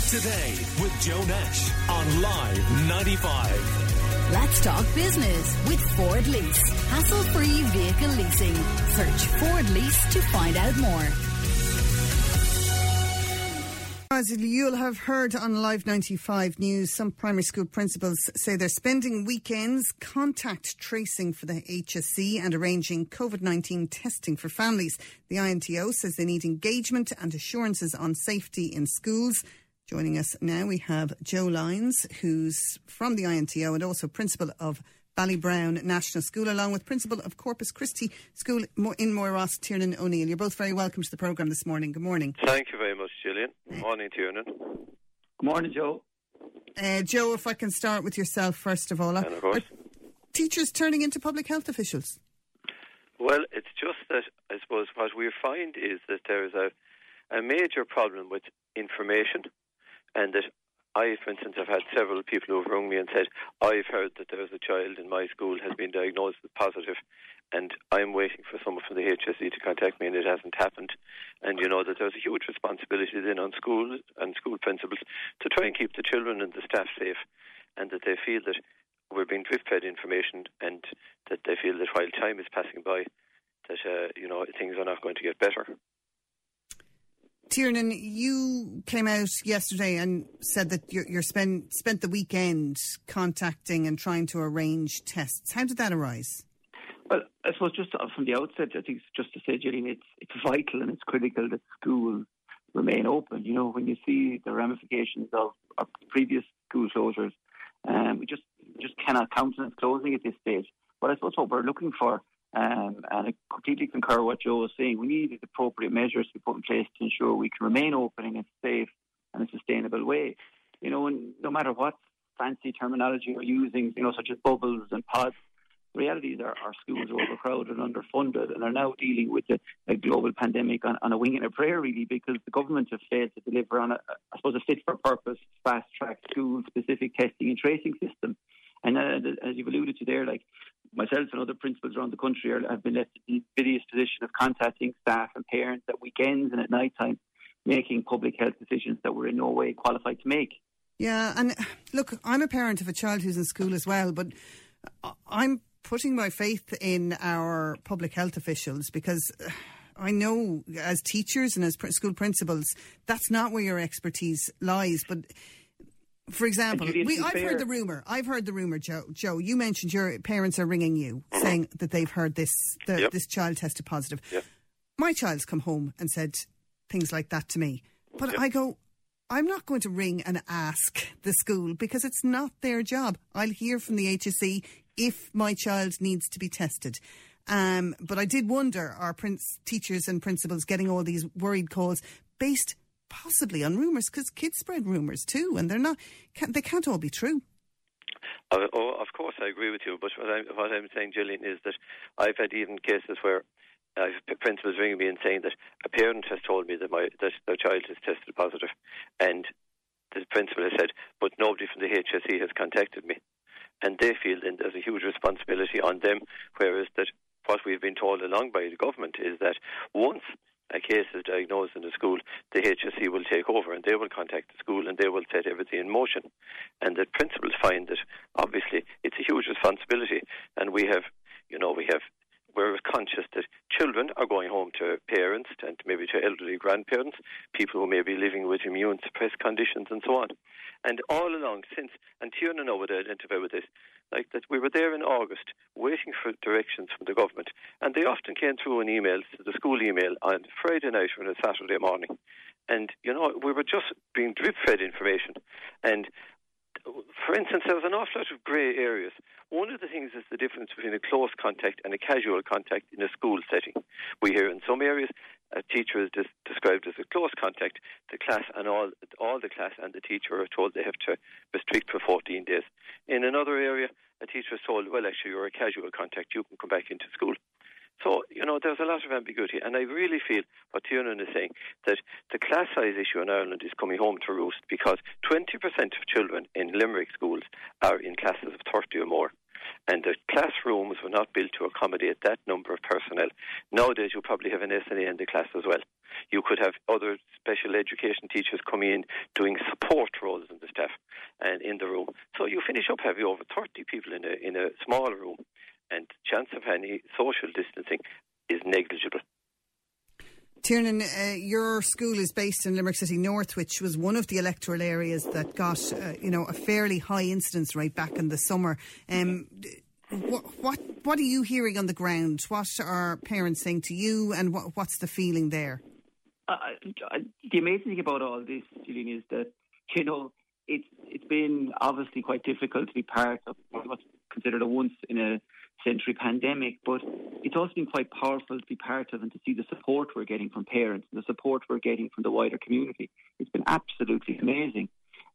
Drive today with Joe Nash on Live 95. Let's talk business with Ford Lease. Hassle free vehicle leasing. Search Ford Lease to find out more. As you'll have heard on Live 95 News, some primary school principals say they're spending weekends contact tracing for the HSE and arranging COVID 19 testing for families. The INTO says they need engagement and assurances on safety in schools. Joining us now, we have Joe Lyons, who's from the INTO and also principal of Ballybrown National School, along with Principal of Corpus Christi School in Moyross, Tiernan O'Neill. You're both very welcome to the programme this morning. Good morning. Thank you very much, Gillian. Good morning, Tiernan. Good morning, Joe. Uh, Joe, if I can start with yourself first of all. And of course. teachers turning into public health officials? Well, it's just that I suppose what we find is that there is a, a major problem with information and that I, for instance, have had several people who've rung me and said, I've heard that there's a child in my school has been diagnosed with positive, and I'm waiting for someone from the HSE to contact me, and it hasn't happened. And you know that there's a huge responsibility then on schools and school principals to try and keep the children and the staff safe, and that they feel that we're being drip fed information, and that they feel that while time is passing by, that uh, you know things are not going to get better. Tiernan, you came out yesterday and said that you are you're spent spent the weekend contacting and trying to arrange tests. How did that arise? Well, I suppose just from the outset, I think just to say, Gillian, it's it's vital and it's critical that schools remain open. You know, when you see the ramifications of, of previous school closures, um, we just just cannot countenance closing at this stage. But I suppose what we're looking for um, and I completely concur what Joe was saying. We need appropriate measures to be put in place to ensure we can remain open in a safe and a sustainable way. You know, and no matter what fancy terminology we're using, you know, such as bubbles and pods, the reality is our, our schools are overcrowded and underfunded and are now dealing with a, a global pandemic on, on, a wing and a prayer, really, because the government have failed to deliver on, a, I suppose, a fit for purpose, fast track school specific testing and tracing system. And uh, as you've alluded to there, like myself and other principals around the country are, have been left in the invidious position of contacting staff and parents at weekends and at night time, making public health decisions that we're in no way qualified to make. Yeah, and uh, look, I'm a parent of a child who's in school as well, but uh, I'm putting my faith in our public health officials because uh, I know as teachers and as school principals, that's not where your expertise lies. But for example, we, I've fair. heard the rumor. I've heard the rumor, Joe. Joe, you mentioned your parents are ringing you mm-hmm. saying that they've heard this. The, yep. This child tested positive. Yep. My child's come home and said things like that to me, but yep. I go. I'm not going to ring and ask the school because it's not their job. I'll hear from the HSE if my child needs to be tested. Um, but I did wonder are prince, teachers and principals getting all these worried calls based possibly on rumours because kids spread rumours too, and they're not can't, they can't all be true. Uh, oh, of course, I agree with you. But what I'm, what I'm saying, Gillian, is that I've had even cases where I've principals ringing me and saying that a parent has told me that my that their child has tested positive, and the principal has said, but nobody from the HSE has contacted me, and they feel then there's a huge responsibility on them. Whereas that what we've been told along by the government is that once a case is diagnosed in the school, the HSE will take over and they will contact the school and they will set everything in motion. And the principals find that obviously it's a huge responsibility, and we have, you know, we have we're conscious that children are going home to parents and maybe to elderly grandparents, people who may be living with immune suppressed conditions and so on. And all along since, and Tiernan would identify with this, like that we were there in August waiting for directions from the government, and they often came through an email to the school email on Friday night or on a Saturday morning. And, you know, we were just being drip fed information. And for instance, there was an awful lot of grey areas. One of the things is the difference between a close contact and a casual contact in a school setting. We hear in some areas a teacher is described as a close contact. The class and all all the class and the teacher are told they have to restrict for 14 days. In another area, a teacher is told, well, actually, you're a casual contact. You can come back into school. So, you know, there's a lot of ambiguity. And I really feel what Tiernan is saying, that the class size issue in Ireland is coming home to roost because 20% of children in Limerick schools are in classes of 30 or more. And the classrooms were not built to accommodate that number of personnel. Nowadays, you probably have an SNA in the class as well. You could have other special education teachers coming in doing support roles in the staff and in the room. So you finish up having over 30 people in a, in a small room, and chance of any social distancing is negligible. Tiernan, uh, your school is based in Limerick City North, which was one of the electoral areas that got, uh, you know, a fairly high incidence right back in the summer. Um, what, what what are you hearing on the ground? What are parents saying to you, and what, what's the feeling there? Uh, the amazing thing about all this, Gillian, is that you know it's it's been obviously quite difficult to be part of what's considered a once in a century pandemic, but it's also been quite powerful to be part of and to see the support we're getting from parents and the support we're getting from the wider community. It's been absolutely amazing.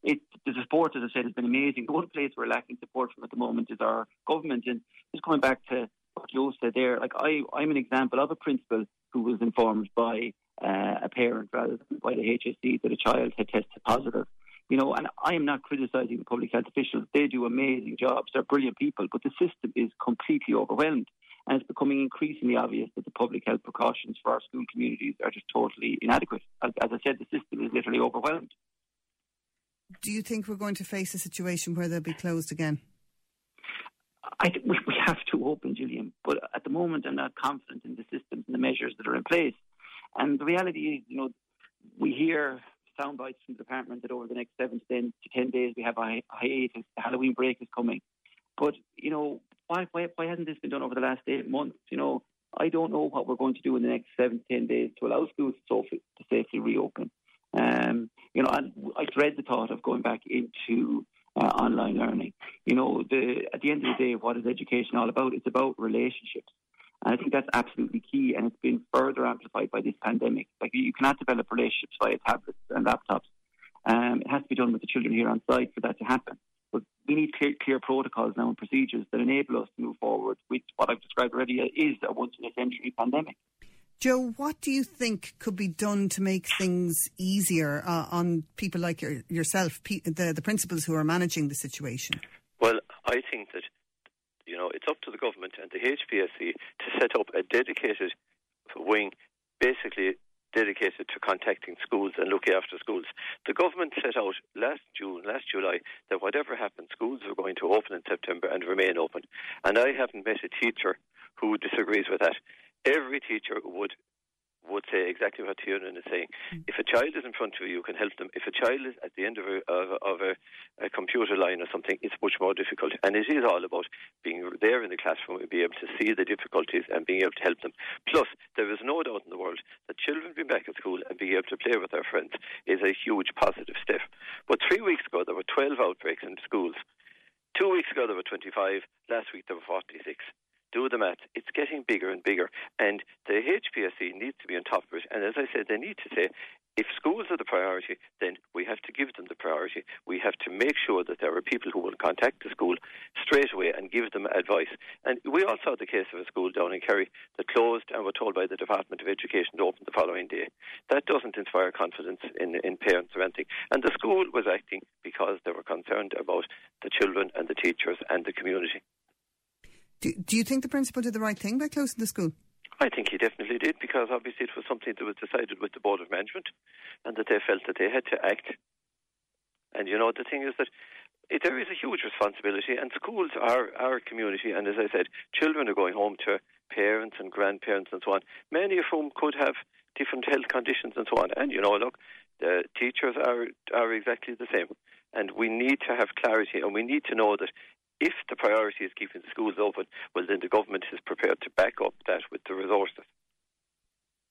It, the support, as I said, has been amazing. The one place we're lacking support from at the moment is our government. And just coming back to what Joe said there, like I, I'm an example of a principal who was informed by uh, a parent rather than by the HSE that a child had tested positive. You know, and I am not criticising the public health officials. They do amazing jobs. They're brilliant people, but the system is completely overwhelmed. And it's becoming increasingly obvious that the public health precautions for our school communities are just totally inadequate. As, as I said, the system is literally overwhelmed. Do you think we're going to face a situation where they'll be closed again? I think we have to open, Gillian, but at the moment I'm not confident in the systems and the measures that are in place. And the reality is, you know, we hear sound bites from the department that over the next seven to ten, to 10 days we have a hiatus, the Halloween break is coming. But, you know, why, why, why hasn't this been done over the last eight months? You know, I don't know what we're going to do in the next seven to 10 days to allow schools to safely reopen. Um, you know, and I dread the thought of going back into uh, online learning. You know, the, at the end of the day, what is education all about? It's about relationships. And I think that's absolutely key, and it's been further amplified by this pandemic. Like you cannot develop relationships via tablets and laptops. Um, it has to be done with the children here on site for that to happen. But we need clear, clear protocols now and procedures that enable us to move forward with what I've described already is a once in a century pandemic. Joe, what do you think could be done to make things easier uh, on people like your, yourself, the, the principals who are managing the situation? Well, I think that you know it's up to the government and the HPSC to set up a dedicated wing, basically dedicated to contacting schools and looking after schools. The government set out last June, last July, that whatever happened, schools were going to open in September and remain open. And I haven't met a teacher who disagrees with that every teacher would would say exactly what Tiernan is saying. Mm. If a child is in front of you, you can help them. If a child is at the end of a, of, of a, a, computer line or something, it's much more difficult. And it is all about being there in the classroom and being able to see the difficulties and being able to help them. Plus, there is no doubt in the world that children being back at school and being able to play with their friends is a huge positive step. But three weeks ago, there were 12 outbreaks in schools. Two weeks ago, there were 25. Last week, there were 46 do the math. It's getting bigger and bigger, and the HPSC needs to be on top of it. And as I said, they need to say, if schools are the priority, then we have to give them the priority. We have to make sure that there are people who will contact the school straight away and give them advice. And we all saw the case of a school down in Kerry that closed and were told by the Department of Education to open the following day. That doesn't inspire confidence in, in parents or anything. And the school was acting because they were concerned about the children and the teachers and the community. Do, do you think the principal did the right thing by closing the school? I think he definitely did because obviously it was something that was decided with the Board of Management and that they felt that they had to act. And you know, the thing is that it, there is a huge responsibility, and schools are our community. And as I said, children are going home to parents and grandparents and so on, many of whom could have different health conditions and so on. And you know, look, the teachers are are exactly the same. And we need to have clarity, and we need to know that if the priority is keeping the schools open, well, then the government is prepared to back up that with the resources.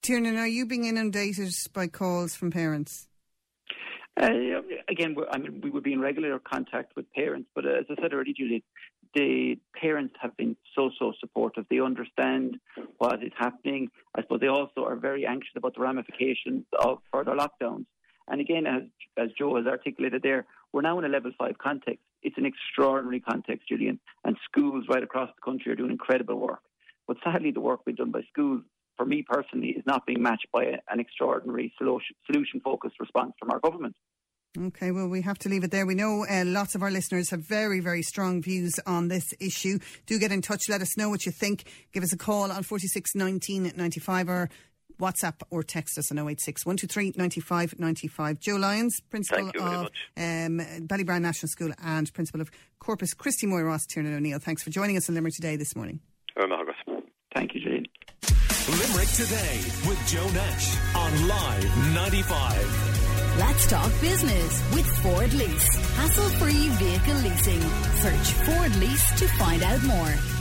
Tiernan, are you being inundated by calls from parents? Uh, again, I mean, we would be in regular contact with parents, but uh, as I said already, Julie, the parents have been so, so supportive. They understand what is happening. I suppose they also are very anxious about the ramifications of further lockdowns. And again, as, as Joe has articulated there, we're now in a level five context. It's an extraordinary context, Julian, and schools right across the country are doing incredible work. But sadly, the work being done by schools, for me personally, is not being matched by a, an extraordinary solution focused response from our government. Okay, well, we have to leave it there. We know uh, lots of our listeners have very, very strong views on this issue. Do get in touch. Let us know what you think. Give us a call on 46 19 95 or WhatsApp or text us on 086 123 95 95. Joe Lyons, Principal Thank you very of um, Ballybrown National School and Principal of Corpus Christi Moyross Tiernan O'Neill. Thanks for joining us in Limerick today this morning. Or Margaret. Thank you, Gillian. Limerick Today with Joe Nash on Live 95. Let's talk business with Ford Lease. Hassle free vehicle leasing. Search Ford Lease to find out more.